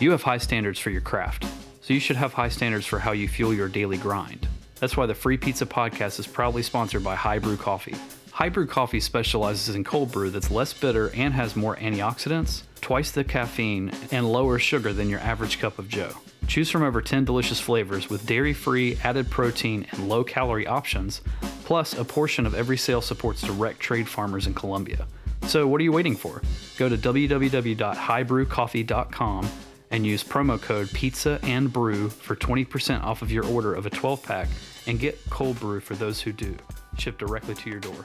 You have high standards for your craft, so you should have high standards for how you fuel your daily grind. That's why the Free Pizza Podcast is proudly sponsored by High Brew Coffee. High Brew Coffee specializes in cold brew that's less bitter and has more antioxidants, twice the caffeine, and lower sugar than your average cup of Joe. Choose from over 10 delicious flavors with dairy free, added protein, and low calorie options. Plus, a portion of every sale supports direct trade farmers in Colombia. So, what are you waiting for? Go to www.highbrewcoffee.com and use promo code pizza and brew for 20% off of your order of a 12 pack and get cold brew for those who do shipped directly to your door.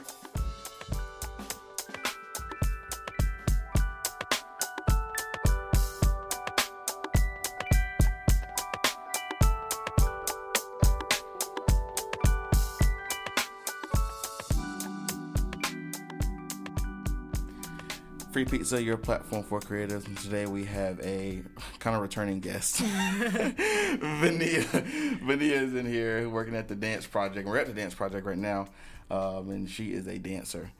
Free Pizza, your platform for creatives. And today we have a kind of returning guest. Vania. Vania is in here working at the Dance Project. We're at the Dance Project right now, um, and she is a dancer.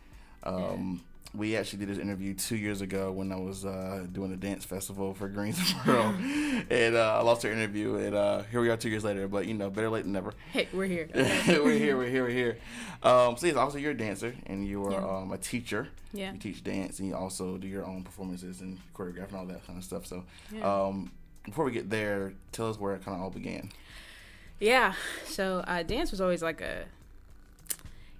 Um, we actually did this interview two years ago when I was uh, doing a dance festival for Greensboro, and uh, I lost our interview. And uh, here we are two years later, but you know, better late than never. Hey, we're here. we're here. We're here. We're here. Um, so yes, also you're a dancer and you are Yeah. um, a teacher. Yeah. You teach dance and you also do your own performances and choreograph and all that kind of stuff. So, Yeah. um, before we get there, tell us where it kind of all began. Yeah. So uh, dance was always like a.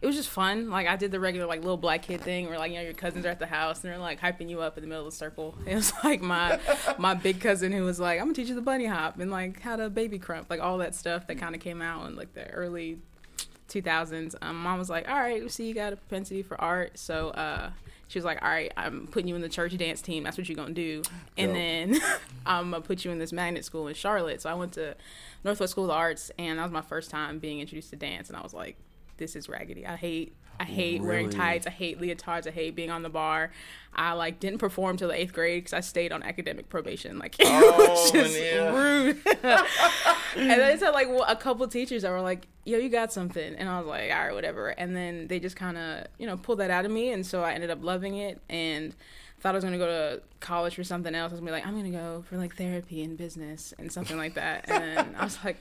It was just fun. Like I did the regular like little black kid thing, where like you know your cousins are at the house and they're like hyping you up in the middle of the circle. It was like my my big cousin who was like, "I'm gonna teach you the bunny hop and like how to baby krump, like all that stuff that kind of came out in like the early 2000s. Um, mom was like, "All right, we see you got a propensity for art, so uh, she was like, "All right, I'm putting you in the church dance team. That's what you're gonna do, and Dope. then I'm gonna put you in this magnet school in Charlotte." So I went to Northwest School of the Arts, and that was my first time being introduced to dance, and I was like, "This is raggedy. I hate." I hate wearing tights. I hate leotards. I hate being on the bar. I like didn't perform till the eighth grade because I stayed on academic probation. Like it Oh, was just Mania. rude. and then had like a couple teachers that were like, "Yo, you got something," and I was like, "All right, whatever." And then they just kind of, you know, pulled that out of me, and so I ended up loving it and thought I was gonna go to college for something else. I was gonna be like, I'm gonna go for like therapy and business and something like that. And I was like,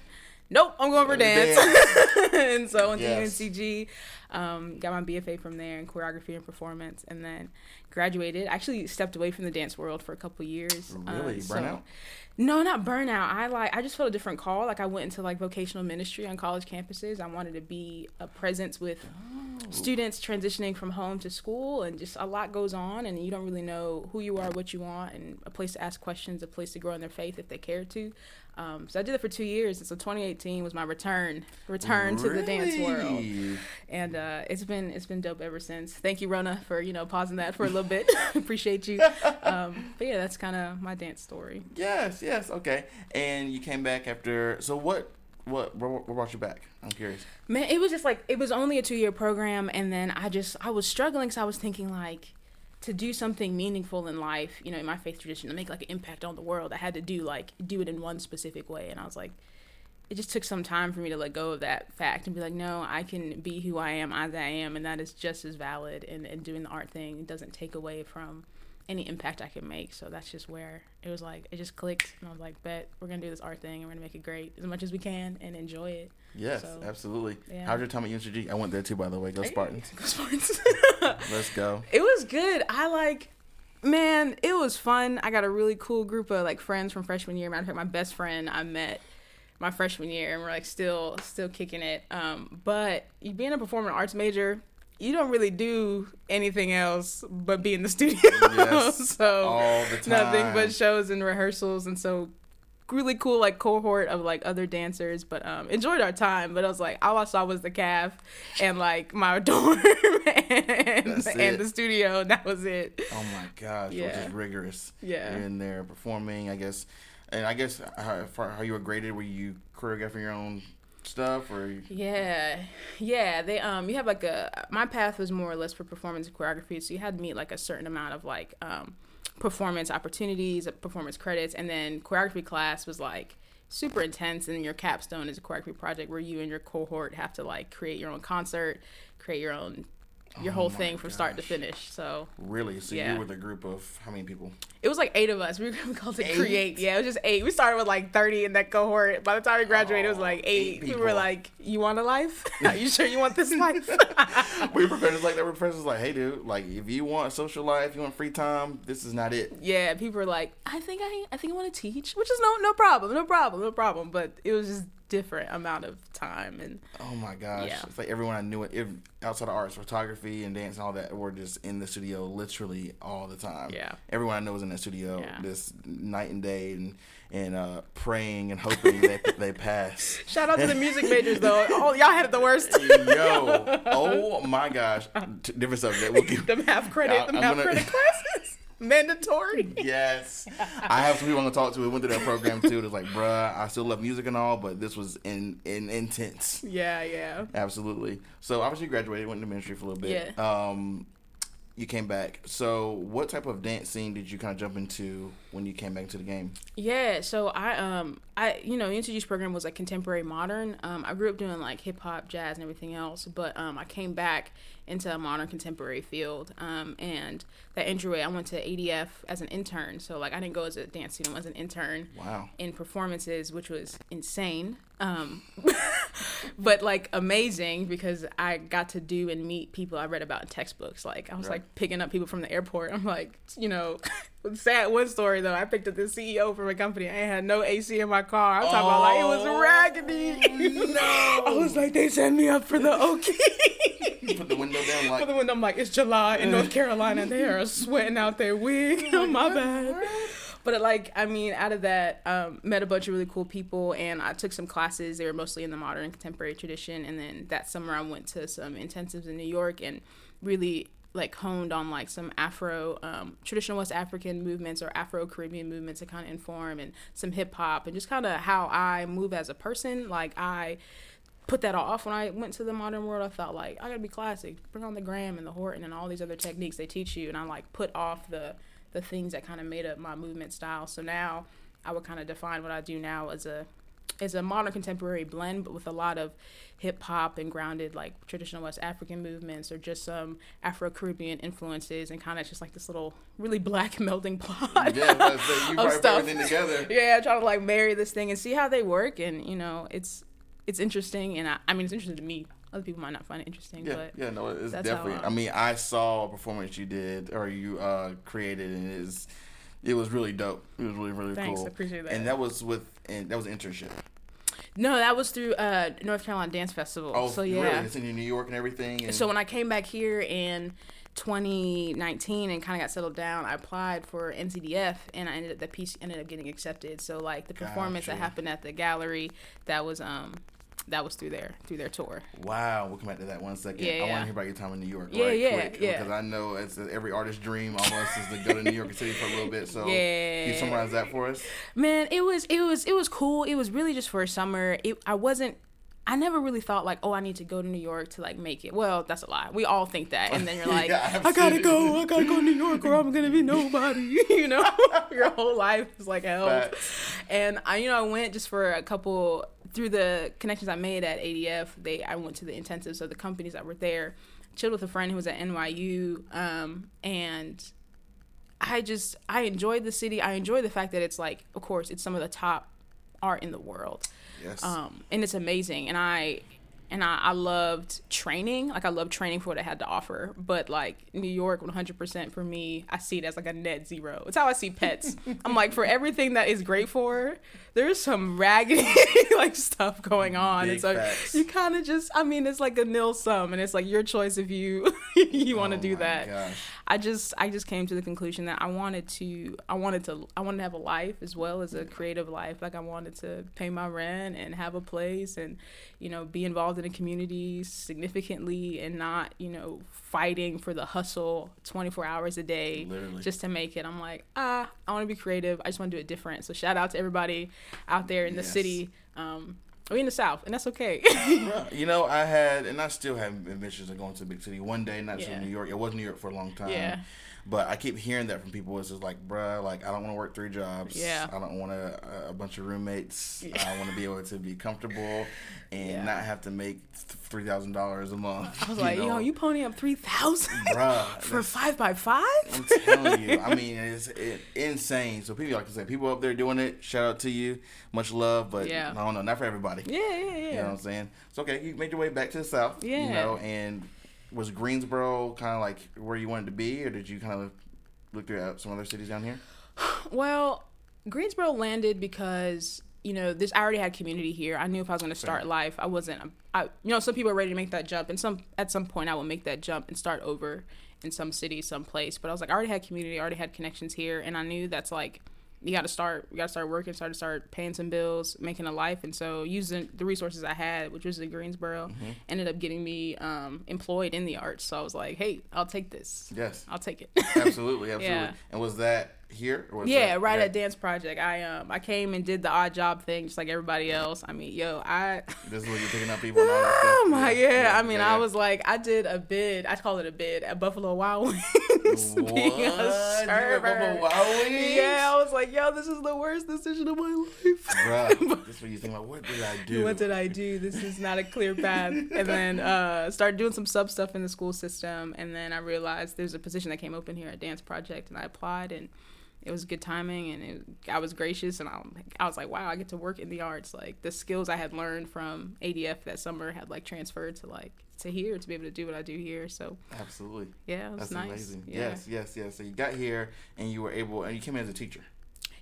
Nope, I'm going for dance. and so I went Yes. to UNCG, um, got my BFA from there in choreography and performance, and then graduated. Actually, stepped away from the dance world for a couple years. Really? Um, so- Burnout? no, not burnout. I like I just felt a different call. Like I went into like vocational ministry on college campuses. I wanted to be a presence with students transitioning from home to school and just a lot goes on and you don't really know who you are, what you want and a place to ask questions, a place to grow in their faith if they care to. Um, so I did it for two years, and so 2018 was my return, return to the dance world, and uh, it's been it's been dope ever since. Thank you, Rona, for you know pausing that for a little bit. Appreciate you. Um, but yeah, that's kind of my dance story. Yes, yes, okay. And you came back after. So what? What? What, brought you back? I'm curious. Man, it was just like it was only a two year program, and then I just I was struggling because I was thinking like to do something meaningful in life, you know, in my faith tradition, to make like an impact on the world, I had to do like do it in one specific way, and I was like, it just took some time for me to let go of that fact and be like, no, I can be who I am as I am, and that is just as valid. And, and doing the art thing doesn't take away from any impact I can make. So that's just where it was like it just clicked, and I was like, bet we're gonna do this art thing, and we're gonna make it great as much as we can and enjoy it. Yes, So, absolutely. yeah. How's your time at UNCG? I went there too, by the way. Go Spartans. Go Spartans. Let's go. it was good. I like, man, it was fun. I got a really cool group of like friends from freshman year. Matter of fact, my best friend I met my freshman year, and we're like still still kicking it. Um, but you being a performing arts major, you don't really do anything else but be in the studio. Yes, so all the nothing but shows and rehearsals, and so really cool like cohort of like other dancers but um enjoyed our time but i was like all i saw was the calf and like my dorm and, and the studio and that was it Oh my gosh, which Yeah. is rigorous. Yeah. You're in there performing, I guess. And I guess how, how you were graded, were you choreographing your own stuff or you- yeah. Yeah they um you have like a my path was more or less for performance and choreography so you had to meet like a certain amount of like um performance opportunities performance credits and then choreography class was like super intense and your capstone is a choreography project where you and your cohort have to like create your own concert create your own your Oh whole thing from start to finish. So Really? So Yeah. you were the group of how many people? it was like eight of us. We were called it Eight? Create. Yeah, it was just eight. We started with like thirty in that cohort. By the time we graduated, it was Oh, like eight eight. We were like, "You want a life? Are you sure you want this life?" we were professors like that. Were professors like, hey, dude, like if you want social life, you want free time, this is not it. yeah, people were like, "I think I, I think I want to teach," which is no, no problem, no problem, no problem. But it was just different amount of time and Oh my gosh! Yeah. It's like everyone I knew it, outside of arts, photography and dance and all that, were just in the studio literally all the time. Yeah. everyone I know was in that studio Yeah. this night and day and and uh, praying and hoping they they pass. shout out to the music majors though. Oh, y'all had it the worst. Yo, oh my gosh! Different subject. We'll give them half credit, I- the I'm math gonna- credit classes, mandatory. Yes, I have some people I'm gonna talk to. We went through that program too. It's like, bruh, I still love music and all, but this was in in intense. Yeah, yeah. Absolutely. So obviously graduated, went into ministry for a little bit. Yeah. Um, you came back. So what type of dance scene did you kind of jump into when you came back to the game? Yeah, so I um I you know introduced program was like contemporary modern. Um, I grew up doing like hip hop, jazz, and everything else, but um I came back into a modern contemporary field. Um, and that entry I went to ADF as an intern. So like I didn't go as a dance student, I was an intern Wow. in performances, which was insane. Um, but like amazing because I got to do and meet people I read about in textbooks. Like I was Right. like picking up people from the airport. I'm like, you know, sad one story though. I picked up the CEO from a company. I had no AC in my car. I'm talking about like it was Oh, raggedy. no. I was like, they sent me up for the OK. Put the window down For like. the window, I'm like, it's July in North Carolina. They are sweating out their wig. Oh my bad. But like, I mean, out of that, um, met a bunch of really cool people, and I took some classes. They were mostly in the modern and contemporary tradition. And then that summer, I went to some intensives in New York and really like honed on like some Afro, um, traditional West African movements or Afro Caribbean movements to kind of inform, and some hip hop, and just kind of how I move as a person. Like I put that off when I went to the modern world. I felt like I gotta be classic, bring on the Graham and the Horton and all these other techniques they teach you, and I like put off the the things that kind of made up my movement style. So now I would kind of define what I do now as a as a modern contemporary blend, but with a lot of hip hop and grounded like traditional West African movements or just some Afro Caribbean influences and kind of just like this little really black melding pot. Yeah, that's it. you of stuff. together. yeah, trying to like marry this thing and see how they work, and you know, it's it's interesting, and I, I mean, it's interesting to me. Other people might not find it interesting, Yeah, but yeah, no, it's definitely. I um, mean, I saw a performance you did or you uh, created, and it is, it was really dope. It was really really Thanks, cool. I appreciate that. And that was with, and that was an internship. no, that was through uh, North Carolina Dance Festival. Oh, so really? yeah. It's in New York and everything. And So when I came back here in 2019 and kind of got settled down, I applied for NCDF and I ended up the piece ended up getting accepted. So like the performance that happened at the gallery, that was um that was through their through their tour. Wow, we'll come back to that one second. Yeah, I want to hear about your time in New York. Yeah, right, yeah, quick, yeah. Because I know it's every artist's dream almost is to go to New York City for a little bit. So can you summarize that for us? Man, it was it was it was cool. It was really just for a summer. It I wasn't I never really thought like, oh, I need to go to New York to like make it. Well, that's a lie. We all think that, and then you're like, Yeah, I gotta go, I gotta go to New York, or I'm gonna be nobody. you know, your whole life is like hell. And I, you know, I went just for a couple through the connections I made at ADF. They, I went to the intensive, so the companies that were there, chilled with a friend who was at NYU, um, and I just I enjoyed the city. I enjoy the fact that it's like, of course, it's some of the top art in the world, Yes. um, and it's amazing. And I and I, I loved training. Like I loved training for what it had to offer. But like New York, one hundred percent for me, I see it as like a net zero. It's how I see pets. I'm like for everything that is great for, there's some raggedy like stuff going on. Big and so facts. you kind of just, I mean, it's like a nil sum, and it's like your choice if you you want to Oh do that. gosh. I just I just came to the conclusion that I wanted to I wanted to I wanted to have a life as well as a creative life. Like I wanted to pay my rent and have a place and you know be involved in a community significantly and not you know fighting for the hustle 24 hours a day Literally. just to make it. I'm like ah I want to be creative. I just want to do it different. So shout out to everybody out there in the city. Um, or in the South, and that's okay. You know, I had, and I still have ambitions of going to a big city one day, not just Yeah. New York. It was New York for a long time. Yeah. But I keep hearing that from people. It's just like, bruh, like I don't want to work three jobs. Yeah. I don't want a, uh, a bunch of roommates. Yeah. I want to be able to be comfortable and Yeah. not have to make three thousand dollars a month. I was like, know? yo, you pony up three thousand Bruh, for five by five? I'm telling you. I mean, it's it, insane. So people, like I said, people up there doing it. Shout out to you. Much love, but Yeah. I don't know, not for everybody. Yeah, yeah, yeah. You know what I'm saying? It's okay. You made your way back to the south. Yeah. You know, and was Greensboro kind of like where you wanted to be, or did you kind of look through some other cities down here? Well, Greensboro landed because you know this. I already had community here. I knew if I was going to start life, I wasn't. I you know some people are ready to make that jump, and some at some point I will make that jump and start over in some city, some place. But I was like, I already had community, I already had connections here, and I knew that's like you got to start. You got to start working, start to start paying some bills, making a life, and so using the resources I had, which was in Greensboro, ended up getting me um, employed in the arts. So I was like, hey, I'll take this. Yes, I'll take it. absolutely, absolutely. Yeah. And was that here? Or Yeah, that, right okay. at Dance Project. I um I came and did the odd job thing just like everybody else. I mean, yo, I This is where you're picking up people. Oh my yeah. I mean, yeah, I yeah. was like I did a bid. I call it a bid at Buffalo Wild Wings. What? being a server. Buffalo Wild Wings? Yeah, I was like, yo, this is the worst decision of my life. Bruh, this is what you think about. What did I do? What did I do? This is not a clear path. And then uh, started doing some sub stuff in the school system. And then I realized there's a position that came open here at Dance Project, and I applied, and it was good timing, and it, I was gracious, and I, I was like, wow, I get to work in the arts. Like the skills I had learned from ADF that summer had like transferred to like to here to be able to do what I do here. So Absolutely. yeah, it was That's nice. amazing. Yeah. Yes, yes, yes. So you got here and you were able, and you came in as a teacher.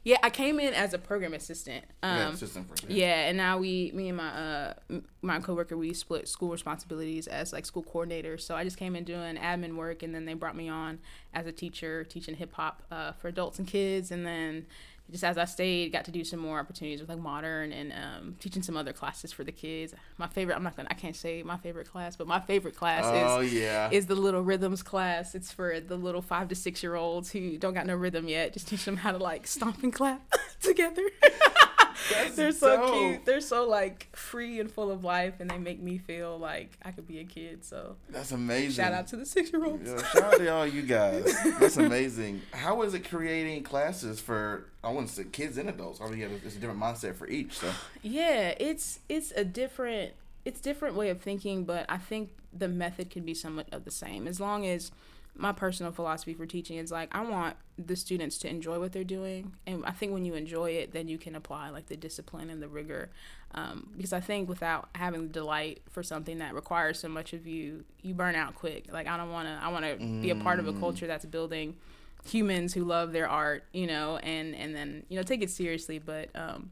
Yeah, I came in as a program assistant. yeah, Um, assistant first. Yeah, and now we, me and my uh, my coworker, we split school responsibilities as like school coordinators. So I just came in doing admin work, and then they brought me on as a teacher, teaching hip hop uh, for adults and kids. And then just as I stayed, got to do some more opportunities with like modern and um, teaching some other classes for the kids. My favorite, I'm not gonna, I can't say my favorite class, but my favorite class Oh is yeah. is the little rhythms class. It's for the little five to six year olds who don't got no rhythm yet. Just teach them how to like stomp and clap together. They're so dope. cute. They're so like free and full of life, and they make me feel like I could be a kid. So That's amazing. shout out to the six year olds. Yeah, shout out to all you guys. That's amazing. How is it creating classes for I want to say kids and adults? I mean, yeah, it's a different mindset for each. So Yeah, it's it's a different it's different way of thinking, but I think the method can be somewhat of the same as long as my personal philosophy for teaching is like I want the students to enjoy what they're doing, and I think when you enjoy it, then you can apply like the discipline and the rigor. Um, because I think without having the delight for something that requires so much of you, you burn out quick. Like I don't want to. I want to be a part of a culture that's building humans who love their art, you know, and and then you know take it seriously. But um,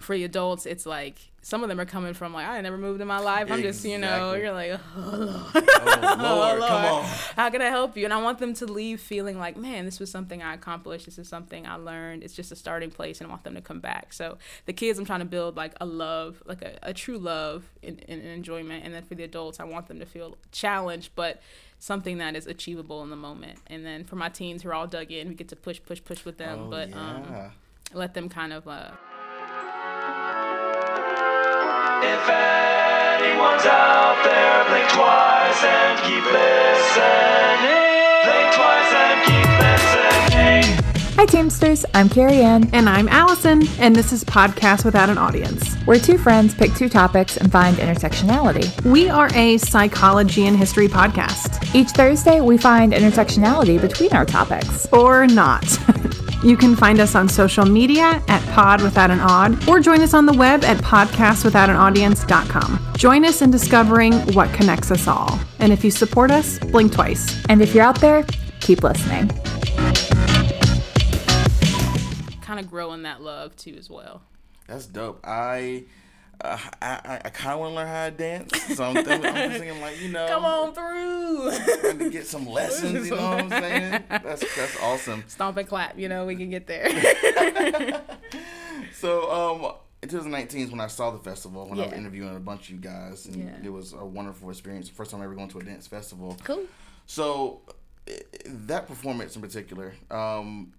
for the adults, it's like some of them are coming from like I never moved in my life. I'm just you know you're like oh, oh Lord, Lord. come on. how can I help you? And I want them to leave feeling like man, this was something I accomplished. This is something I learned. It's just a starting place, and I want them to come back. So the kids, I'm trying to build like a love, like a, a true love and, and enjoyment. And then for the adults, I want them to feel challenged, but something that is achievable in the moment. And then for my teens who are all dug in, we get to push, push, push with them, Oh, but um, let them kind of uh, If anyone's out there, blink twice and keep listening. Blink twice and keep listening. Hi, Teamsters. I'm Carrie Ann. And I'm Allison, and this is Podcast Without an Audience. We're two friends pick two topics and find intersectionality. We are a psychology and history podcast, Each Thursday, we find intersectionality between our topics. or not. you can find us on social media at Pod Without an Odd, or join us on the web at podcastwithoutanaudience.com. Join us in discovering what connects us all. And if you support us, blink twice. And if you're out there, keep listening. kind of growing that love too as well. That's dope. I. Uh, I, I, I kind of want to learn how to dance, so I'm, thinking, I'm thinking like you know, Come on through. to get some lessons. You know what I'm saying? That's that's awesome. Stomp and clap, you know, we can get there. So, um, in 2019 is when I saw the festival, when I was interviewing a bunch of you guys, and Yeah. it was a wonderful experience. First time ever going to a dance festival. cool. So, that performance in particular, um,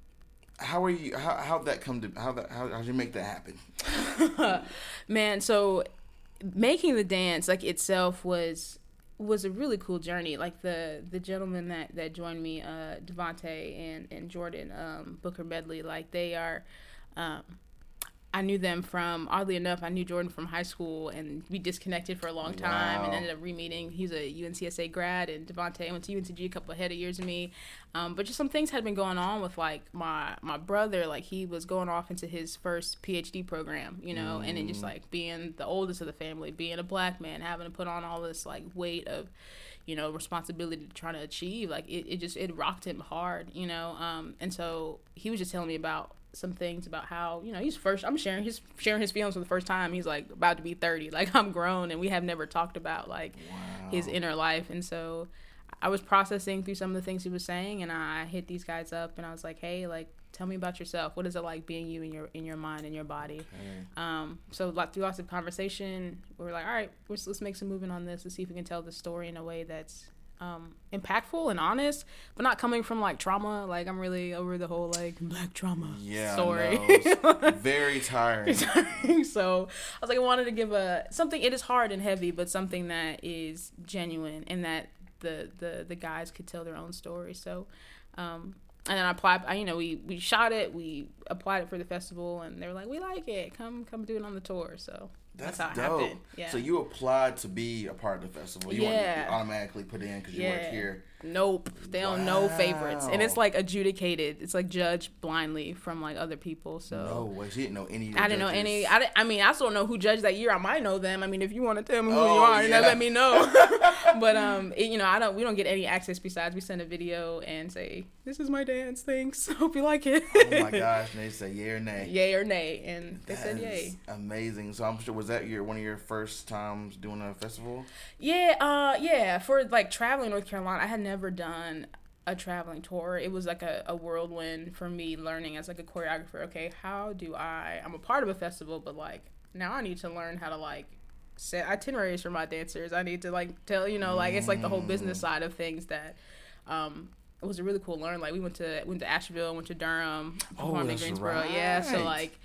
how are you? How how that come to? How that? How how'd you make that happen? Man, so making the dance like itself was was a really cool journey. Like the the gentleman that that joined me, uh, Devonte and and Jordan um, Booker Medley, like they are. Um, I knew them from oddly enough, I knew Jordan from high school, and we disconnected for a long time, and ended up re-meeting. He's a UNCSA grad, and Devonte went to UNCG a couple ahead of years of me. Um, but just some things had been going on with like my my brother, like he was going off into his first PhD program, you know, and then just like being the oldest of the family, being a black man, having to put on all this like weight of you know responsibility to try to achieve like it, it just it rocked him hard you know um and so he was just telling me about some things about how you know he's first i'm sharing his sharing his feelings for the first time. He's like about to be 30 like i'm grown and we have never talked about like his inner life. And so i was processing through some of the things he was saying and i hit these guys up and i was like hey like tell me about yourself. What is it like being you in your in your mind and your body? Um, so like through lots of conversation, we were like, all right, let's let's make some movement on this. Let's see if we can tell the story in a way that's um, impactful and honest, but not coming from like trauma. Like I'm really over the whole like black trauma Yeah, story. no, very tiring. so I was like, I wanted to give a something. It is hard and heavy, but something that is genuine and that the the the guys could tell their own story. So, um, and then I applied. I, you know, we we shot it. We applied it for the festival, and they were like, we like it. Come come do it on the tour. So That's, that's, how it dope. happened. Yeah. So you applied to be a part of the festival. You weren't automatically put in because you Yeah. work here. Nope, they don't know favorites, and it's like adjudicated. It's like judged blindly from like other people. So No way. She didn't know any. I didn't know any. I, I mean, I still don't know who judged that year. I might know them. I mean, if you want to tell me who you Oh, are, then yeah. let me know. but um, it, you know, I don't. We don't get any access besides we send a video and say, "This is my dance. Thanks. Hope you like it." Oh my gosh! And they said yay or nay. yay or nay, and they That said yay. Amazing. So I'm sure was that your one of your first times doing a festival? Yeah, uh, yeah. For like traveling North Carolina, I had never done a traveling tour. It was like a, a whirlwind for me learning as like a choreographer. Okay, how do I? I'm a part of a festival, but like now I need to learn how to like set itineraries for my dancers. I need to like tell you know like it's like the whole business Mm. side of things that. Um, it was a really cool learn. Like we went to went to Asheville, went to Durham, performed in Oh, that's Greensboro. Yeah, so like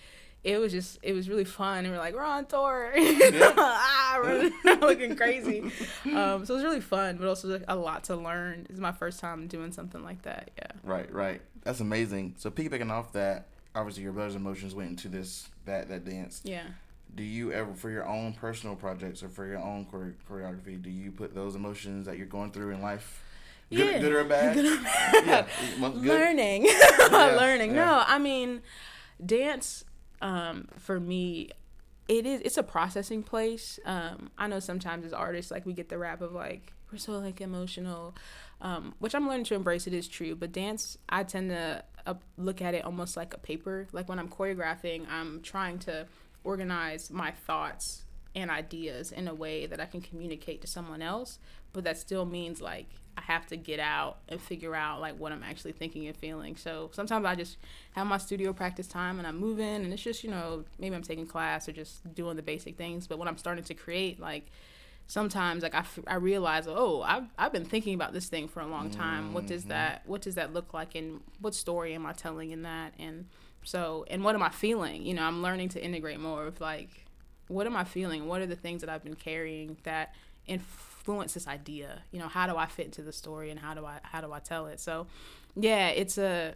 it was just it was really fun and we are like we're on tour ah, we're looking crazy um, so it was really fun but also like, a lot to learn It's my first time doing something like that yeah Right, right. That's amazing. So piggybacking off that, obviously your brothers emotions went into this that that dance. yeah Do you ever, for your own personal projects or for your own chore- choreography, do you put those emotions that you're going through in life, good, Yeah. good or bad? Good or bad. Yeah, learning. Learning. yeah. no i mean dance um, for me it is it's a processing place. Um, i know sometimes as artists like we get the rap of like we're so like emotional. Um, which i'm learning to embrace it is true. But dance i tend to uh, look at it almost like a paper. Like when i'm choreographing i'm trying to organize my thoughts and ideas in a way that i can communicate to someone else but that still means like I have to get out and figure out like what I'm actually thinking and feeling. So sometimes I just have my studio practice time and I'm moving and it's just, you know, maybe I'm taking class or just doing the basic things. But when I'm starting to create, like sometimes like I, f- I realize, oh, I've, I've been thinking about this thing for a long time. What does mm-hmm. that, what does that look like? And what story am I telling in that? And so, and what am I feeling? You know, I'm learning to integrate more of like, what am I feeling? What are the things that I've been carrying that influence this idea? You know, how do I fit into the story and how do I how do I tell it? So, yeah, it's a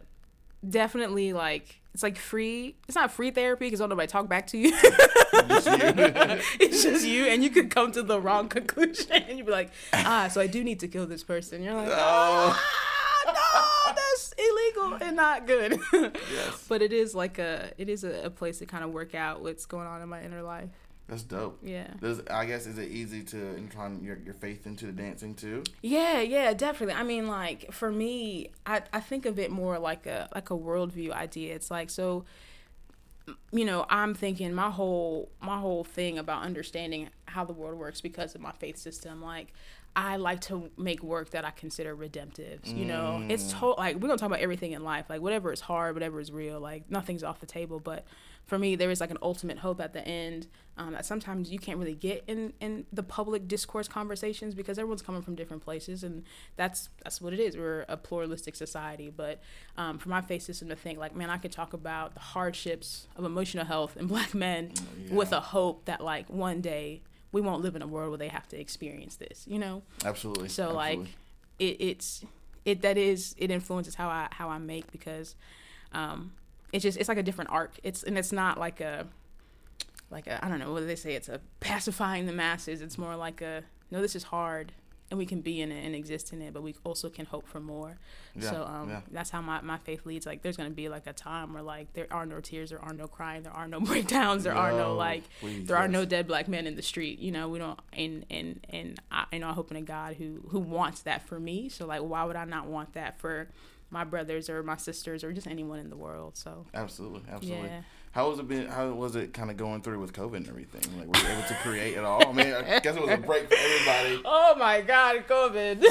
definitely like it's like free. It's not free therapy because don't nobody talk back to you. it's just you, and you could come to the wrong conclusion, and you'd be like, ah, so I do need to kill this person. You're like, Oh, ah, no, that's illegal and not good. yes. but it is like a it is a, a place to kind of work out what's going on in my inner life. That's dope. Yeah. Does I guess is it easy to incline your, your faith into the dancing too? Yeah, yeah, definitely. I mean, like for me, I, I think of it more like a like a worldview idea. It's like so, you know, I'm thinking my whole my whole thing about understanding how the world works because of my faith system. Like, I like to make work that I consider redemptive. You know, it's mm. to- like we're gonna talk about everything in life, like whatever is hard, whatever is real, like nothing's off the table. But for me, there is like an ultimate hope at the end um, that sometimes you can't really get in in the public discourse conversations because everyone's coming from different places, and that's that's what it is. We're a pluralistic society, but um, for my faith system to think like, man, I could talk about the hardships of emotional health in Black men with a hope that like one day we won't live in a world where they have to experience this, you know. Absolutely. So absolutely. like, it, it's it that is it influences how I how I make because, um, it's just it's like a different arc. It's and it's not like a like a I don't know what do they say. It's a pacifying the masses. It's more like a no, this is hard. And we can be in it and exist in it, but we also can hope for more. Yeah, so um, yeah. that's how my, my faith leads. Like, there's gonna be like a time where like there are no tears, there are no crying, there are no breakdowns, there are no No, like, please, there are no dead black men in the street. You know, we don't. And and and I, you know, I'm hoping to God who who wants that for me. So like, why would I not want that for my brothers or my sisters or just anyone in the world? So Absolutely, absolutely. Yeah. How was it been? How was it kind of going through with COVID and everything? Like, were you able to create at all? I mean, I guess it was a break for everybody. Oh my God, COVID.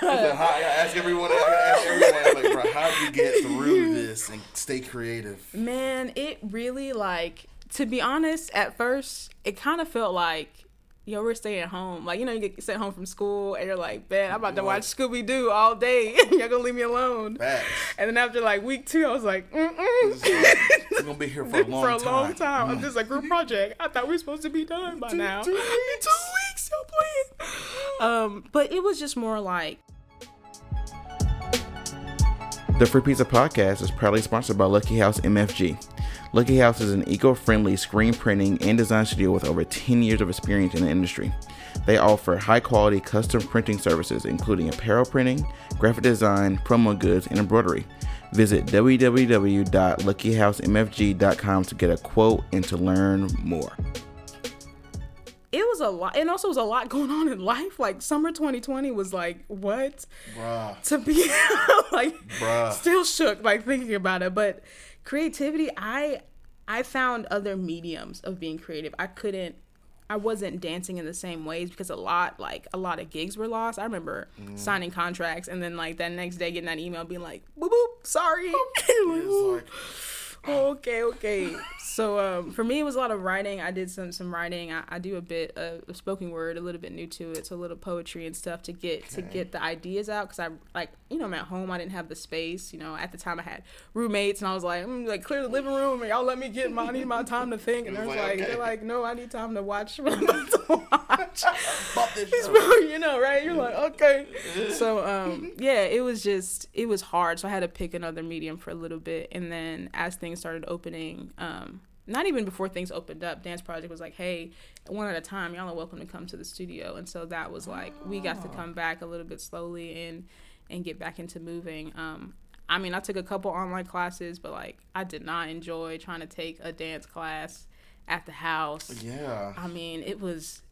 How, I gotta ask everyone. I gotta ask everyone. Like, bro, how did you get through this and stay creative? Man, it really like to be honest, at first it kind of felt like yo, we're staying home. Like, you know, you get sent home from school and you're like, man, I'm about to watch Scooby Doo all day. Y'all gonna leave me alone. Facts. And then after like week two, I was like, mm-mm. Like, We're gonna be here for a long for a time. long time. I'm just a group project. I thought we were supposed to be done by now. two In two weeks, yo, please. Um, but it was just more like The Free Pizza Podcast is proudly sponsored by Lucky House MFG. Lucky House is an eco friendly screen printing and design studio with over 10 years of experience in the industry. They offer high quality custom printing services, including apparel printing, graphic design, promo goods, and embroidery. Visit www.luckyhousemfg.com to get a quote and to learn more. it was a lot, and also was a lot going on in life. Like summer 2020 was like what Bruh. to be like Bruh. still shook like thinking about it. But creativity, I I found other mediums of being creative. I couldn't. I wasn't dancing in the same ways because a lot, like a lot of gigs were lost. I remember Mm. signing contracts and then like that next day getting that email being like, "Boop boop, sorry." Like, It's "Ooh." like, okay, okay. So um, for me, it was a lot of writing. I did some some writing. I, I do a bit of spoken word, a little bit new to it, so a little poetry and stuff to get to get the ideas out. Cause I like you know I'm at home. I didn't have the space. You know, at the time I had roommates, and I was like, mm, like clear the living room, and y'all let me get my I need my time to think. And they're was like, like, okay. they're like, no, I need time to watch I'm about to watch. You know, right? You're like, okay. So, um, yeah, it was just, it was hard. So I had to pick another medium for a little bit. And then as things started opening, um, not even before things opened up, Dance Project was like, hey, one at a time, y'all are welcome to come to the studio. And so that was like, we got to come back a little bit slowly and, and get back into moving. Um, I mean, I took a couple online classes, but like, I did not enjoy trying to take a dance class at the house. Yeah. I mean, it was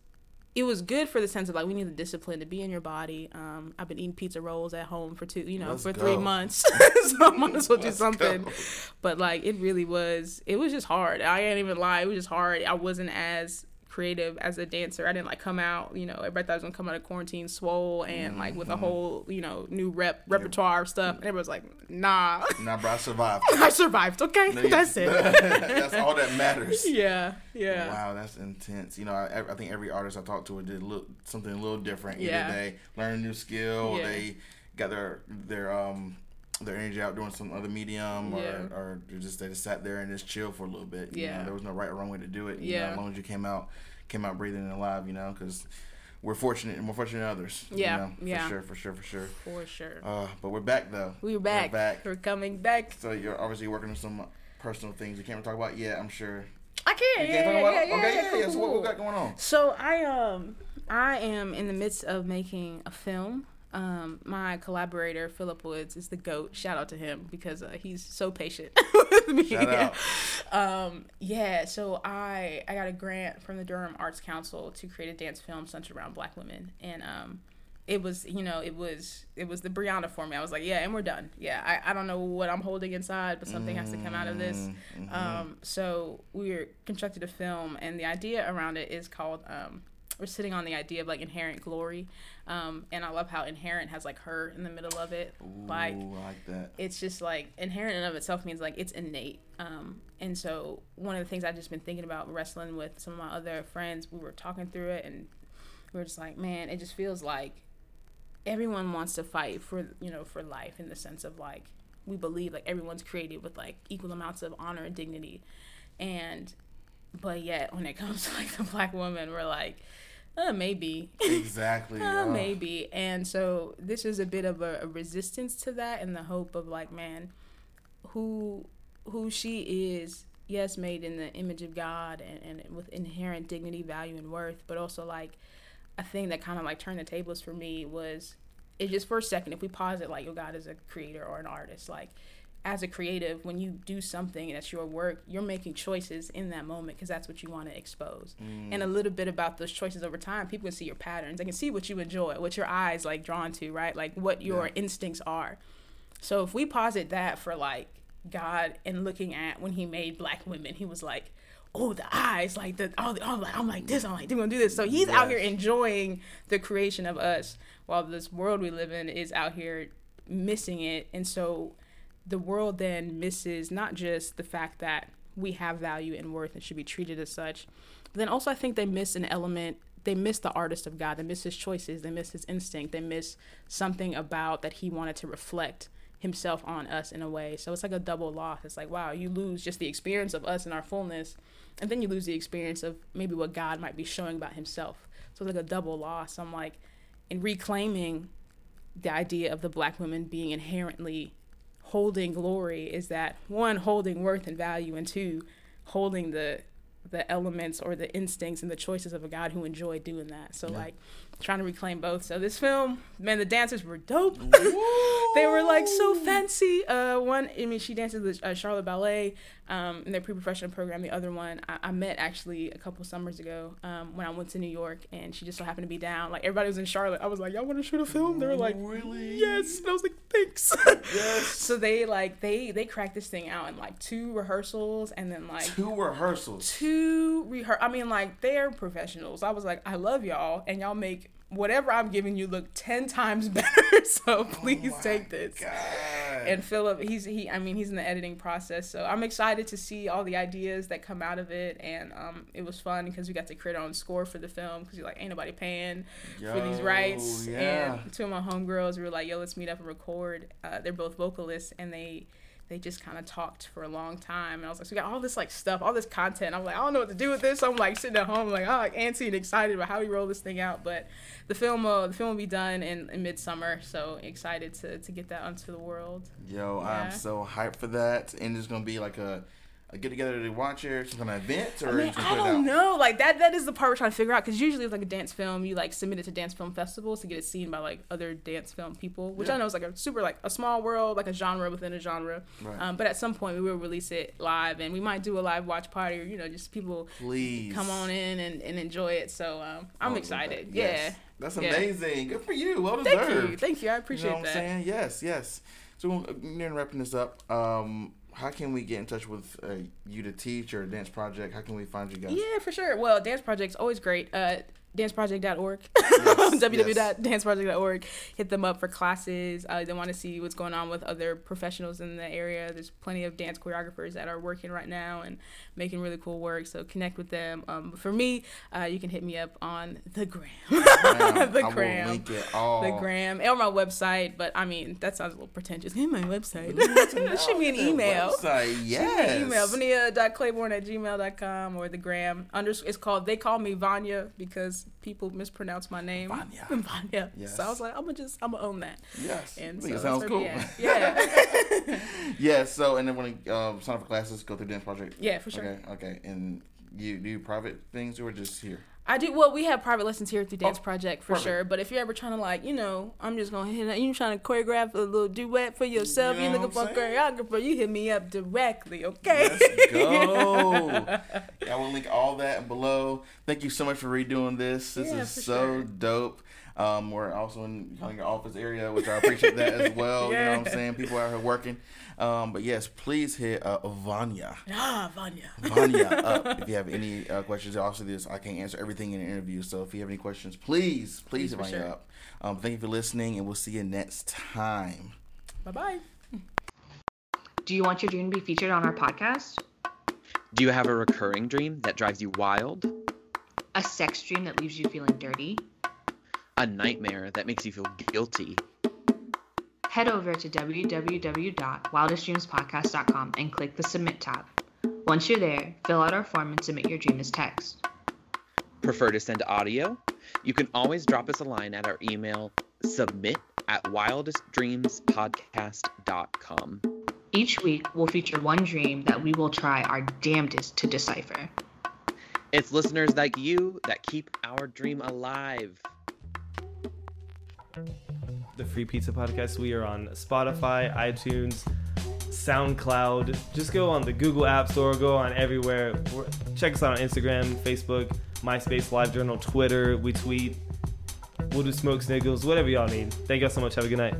it was good for the sense of like we need the discipline to be in your body. Um, I've been eating pizza rolls at home for two, you know, Let's for go. three months, so I might as well do Let's something. go. But like, it really was. It was just hard. I can't even lie. It was just hard. I wasn't as creative as a dancer. I didn't like come out. You know, everybody thought I was gonna come out of quarantine swole and like with a Mm-hmm. whole you know new rep repertoire of stuff. And everybody's like, nah, Nah, bro, I survived. I survived. Okay, that's it. that's all that matters. yeah, yeah. Wow, that's intense. You know, I, I think every artist I talked to did a little, something a little different. Either Yeah. they learned a new skill, Yeah. they got their their um their energy out doing some other medium, or, Yeah. or they just they just sat there and just chill for a little bit. You Yeah. know, there was no right or wrong way to do it. You know, Yeah. as long as you came out came out breathing and alive. You know, because we're fortunate, and more fortunate than others. you Yeah, for sure, for sure, for sure. For sure. Uh, but we're back though. We're back. We're back. We're coming back. So you're obviously working on some personal things you can't talk about yet. I'm sure. I can. You Yeah, can't talk yeah, about yeah, yeah, okay, yeah, yeah, cool, yeah. So what we got going on? So I um I am in the midst of making a film. Um, my collaborator Philip Woods is the goat. Shout out to him because uh, he's so patient with me. Shout out. Um, yeah. So I I got a grant from the Durham Arts Council to create a dance film centered around Black women, and um, it was you know it was it was the Brianna for me. I was like, yeah, and we're done. Yeah, I, I don't know what I'm holding inside, but something has to come out of this. Um, so we constructed a film, and the idea around it is called. We're sitting on the idea of like inherent glory, um, and I love how inherent has like her in the middle of it, like Ooh, like that. it's just like inherent in of itself means like it's innate. Um, and so one of the things I've just been thinking about wrestling with some of my other friends, we were talking through it and we were just like, man, it just feels like everyone wants to fight for you know for life in the sense of like we believe like everyone's created with like equal amounts of honor and dignity, and but yet when it comes to like the black woman, we're like, uh, maybe. Exactly. Uh, oh. maybe. And so this is a bit of a, a resistance to that and the hope of like, man, who who she is, yes, made in the image of God and, and with inherent dignity, value, and worth, but also like a thing that kind of like turned the tables for me was it just for a second, if we pause it like, oh, God is a creator or an artist, like as a creative, when you do something that's your work, you're making choices in that moment because that's what you want to expose. And a mm. little bit about those choices over time, people can see your patterns. They can see what you enjoy, what your eyes like drawn to, right? Like what your instincts are. So if we posit that for like God and looking at when He made black women, He was like, "Oh, the eyes, like the all, the, I'm like I'm like this, I'm like they're gonna do this." So He's out here enjoying the creation of us, while this world we live in is out here missing it, and so the world then misses not just the fact that we have value and worth and should be treated as such, but then also I think they miss an element. They miss the artist of God. They miss his choices. They miss his instinct. They miss something about that he wanted to reflect himself on us in a way. So it's like a double loss. It's like, wow, you lose just the experience of us in our fullness, and then you lose the experience of maybe what God might be showing about himself. So it's like a double loss. I'm like, in reclaiming the idea of the black woman being inherently holding glory is that one holding worth and value and two holding the the elements or the instincts and the choices of a god who enjoyed doing that. So like trying to reclaim both. So this film man the dancers were dope. They were like so fancy. Uh one i mean she dances with uh, charlotte ballet um in their pre-professional program the other one I, I met actually a couple summers ago um when i went to new york and she just so happened to be down like everybody was in charlotte i was like y'all want to shoot a film they were like Really? yes and i was like thanks Yes. so they like they they cracked this thing out in like two rehearsals and then like Two rehearsals. two rehear I mean like they're professionals. I was like I love y'all and y'all make whatever I'm giving you look 10 times better. so please take this. God. And Philip, he's he. I mean, he's in the editing process, so I'm excited to see all the ideas that come out of it. And um, it was fun because we got to create our own score for the film because you're like, ain't nobody paying for these rights. yeah. And two of my homegirls we were like, yo, let's meet up and record. Uh, they're both vocalists, and they they just kind of talked for a long time. And I was like, so we got all this like stuff, all this content. I'm like, I don't know what to do with this. So I'm like sitting at home, like, oh, like antsy and excited about how we roll this thing out. But the film, uh, the film will be done in, in midsummer, so excited to to get that onto the world. Yo, Yeah. I'm so hyped for that. And it's gonna be like a, a get together to watch it, some kind of event, or I you mean, I don't know. Like that that is the part we're trying to figure out because usually it's like a dance film, you like submit it to dance film festivals to get it seen by like other dance film people, which Yeah. I know is like a super like a small world, like a genre within a genre. Right. Um, but at some point we will release it live, and we might do a live watch party, or you know, just people Please come on in and, and enjoy it. So um, I'm Oh, excited. yes. Yeah. That's Yeah. amazing. Good for you. Well deserved Thank you. Thank you. I You appreciate know what I'm that. saying? Yes, yes. So uh, near wrapping this up, um, how can we get in touch with uh, you to teach or a dance project? How can we find you guys? Yeah, for sure. Well, Dance Project's always great. Uh, danceproject.org. Yes, www.danceproject.org. Hit them up for classes. Uh, they want to see what's going on with other professionals in the area. There's plenty of dance choreographers that are working right now and making really cool work. So connect with them. Um, for me, uh, you can hit me up on the gram. The I gram. link it all. The gram and my website, but I mean that sounds a little pretentious. Hey, my website. Shoot me an email. Website, Shoot me yes. an email vania.claiborne at gmail.com or the gram under it's called they call me vanya because people mispronounce my name Vanya. vanya Yes. so i was like i'm gonna just i'm gonna own that Yes. and so it sounds cool. yeah yeah. So and then when you um, sign up for classes, go through dance project. yeah for sure Okay. Okay. And you do private things or just here? I do well we have private lessons here through dance Oh, project for perfect. sure but if you're ever trying to like you know i'm just gonna hit you trying to choreograph a little duet for yourself You know are looking for a choreographer you hit me up directly okay Let's go. I will link all that below. Thank you so much for redoing this. This Yeah, is so sure. dope. Um, we're also in kind of your office area, which I appreciate that as well. You know what I'm saying? People out here working. Um, but yes, please hit uh, Vanya. ah vanya Vanya up if you have any uh, questions. Also, this I can't answer everything in an interview, so if you have any questions, please, please, Please, hit Vanya sure. up. Um, thank you for listening, and we'll see you next time. bye-bye Do you want your dream to be featured on our podcast? Do you have a recurring dream that drives you wild? A sex dream that leaves you feeling dirty? A nightmare that makes you feel guilty? Head over to www.wildestdreamspodcast.com and click the submit tab. Once you're there, fill out our form and submit your dream as text. Prefer to send audio? You can always drop us a line at our email submit at wildestdreamspodcast.com. Each week, we'll feature one dream that we will try our damnedest to decipher. It's listeners like you that keep our dream alive. The Free Pizza Podcast. We are on Spotify, iTunes, SoundCloud. Just go on the Google App Store, go on everywhere. Check us out on Instagram, Facebook, MySpace, LiveJournal, Twitter. We tweet. We'll do smoke signals, whatever y'all need. Thank y'all so much. Have a good night.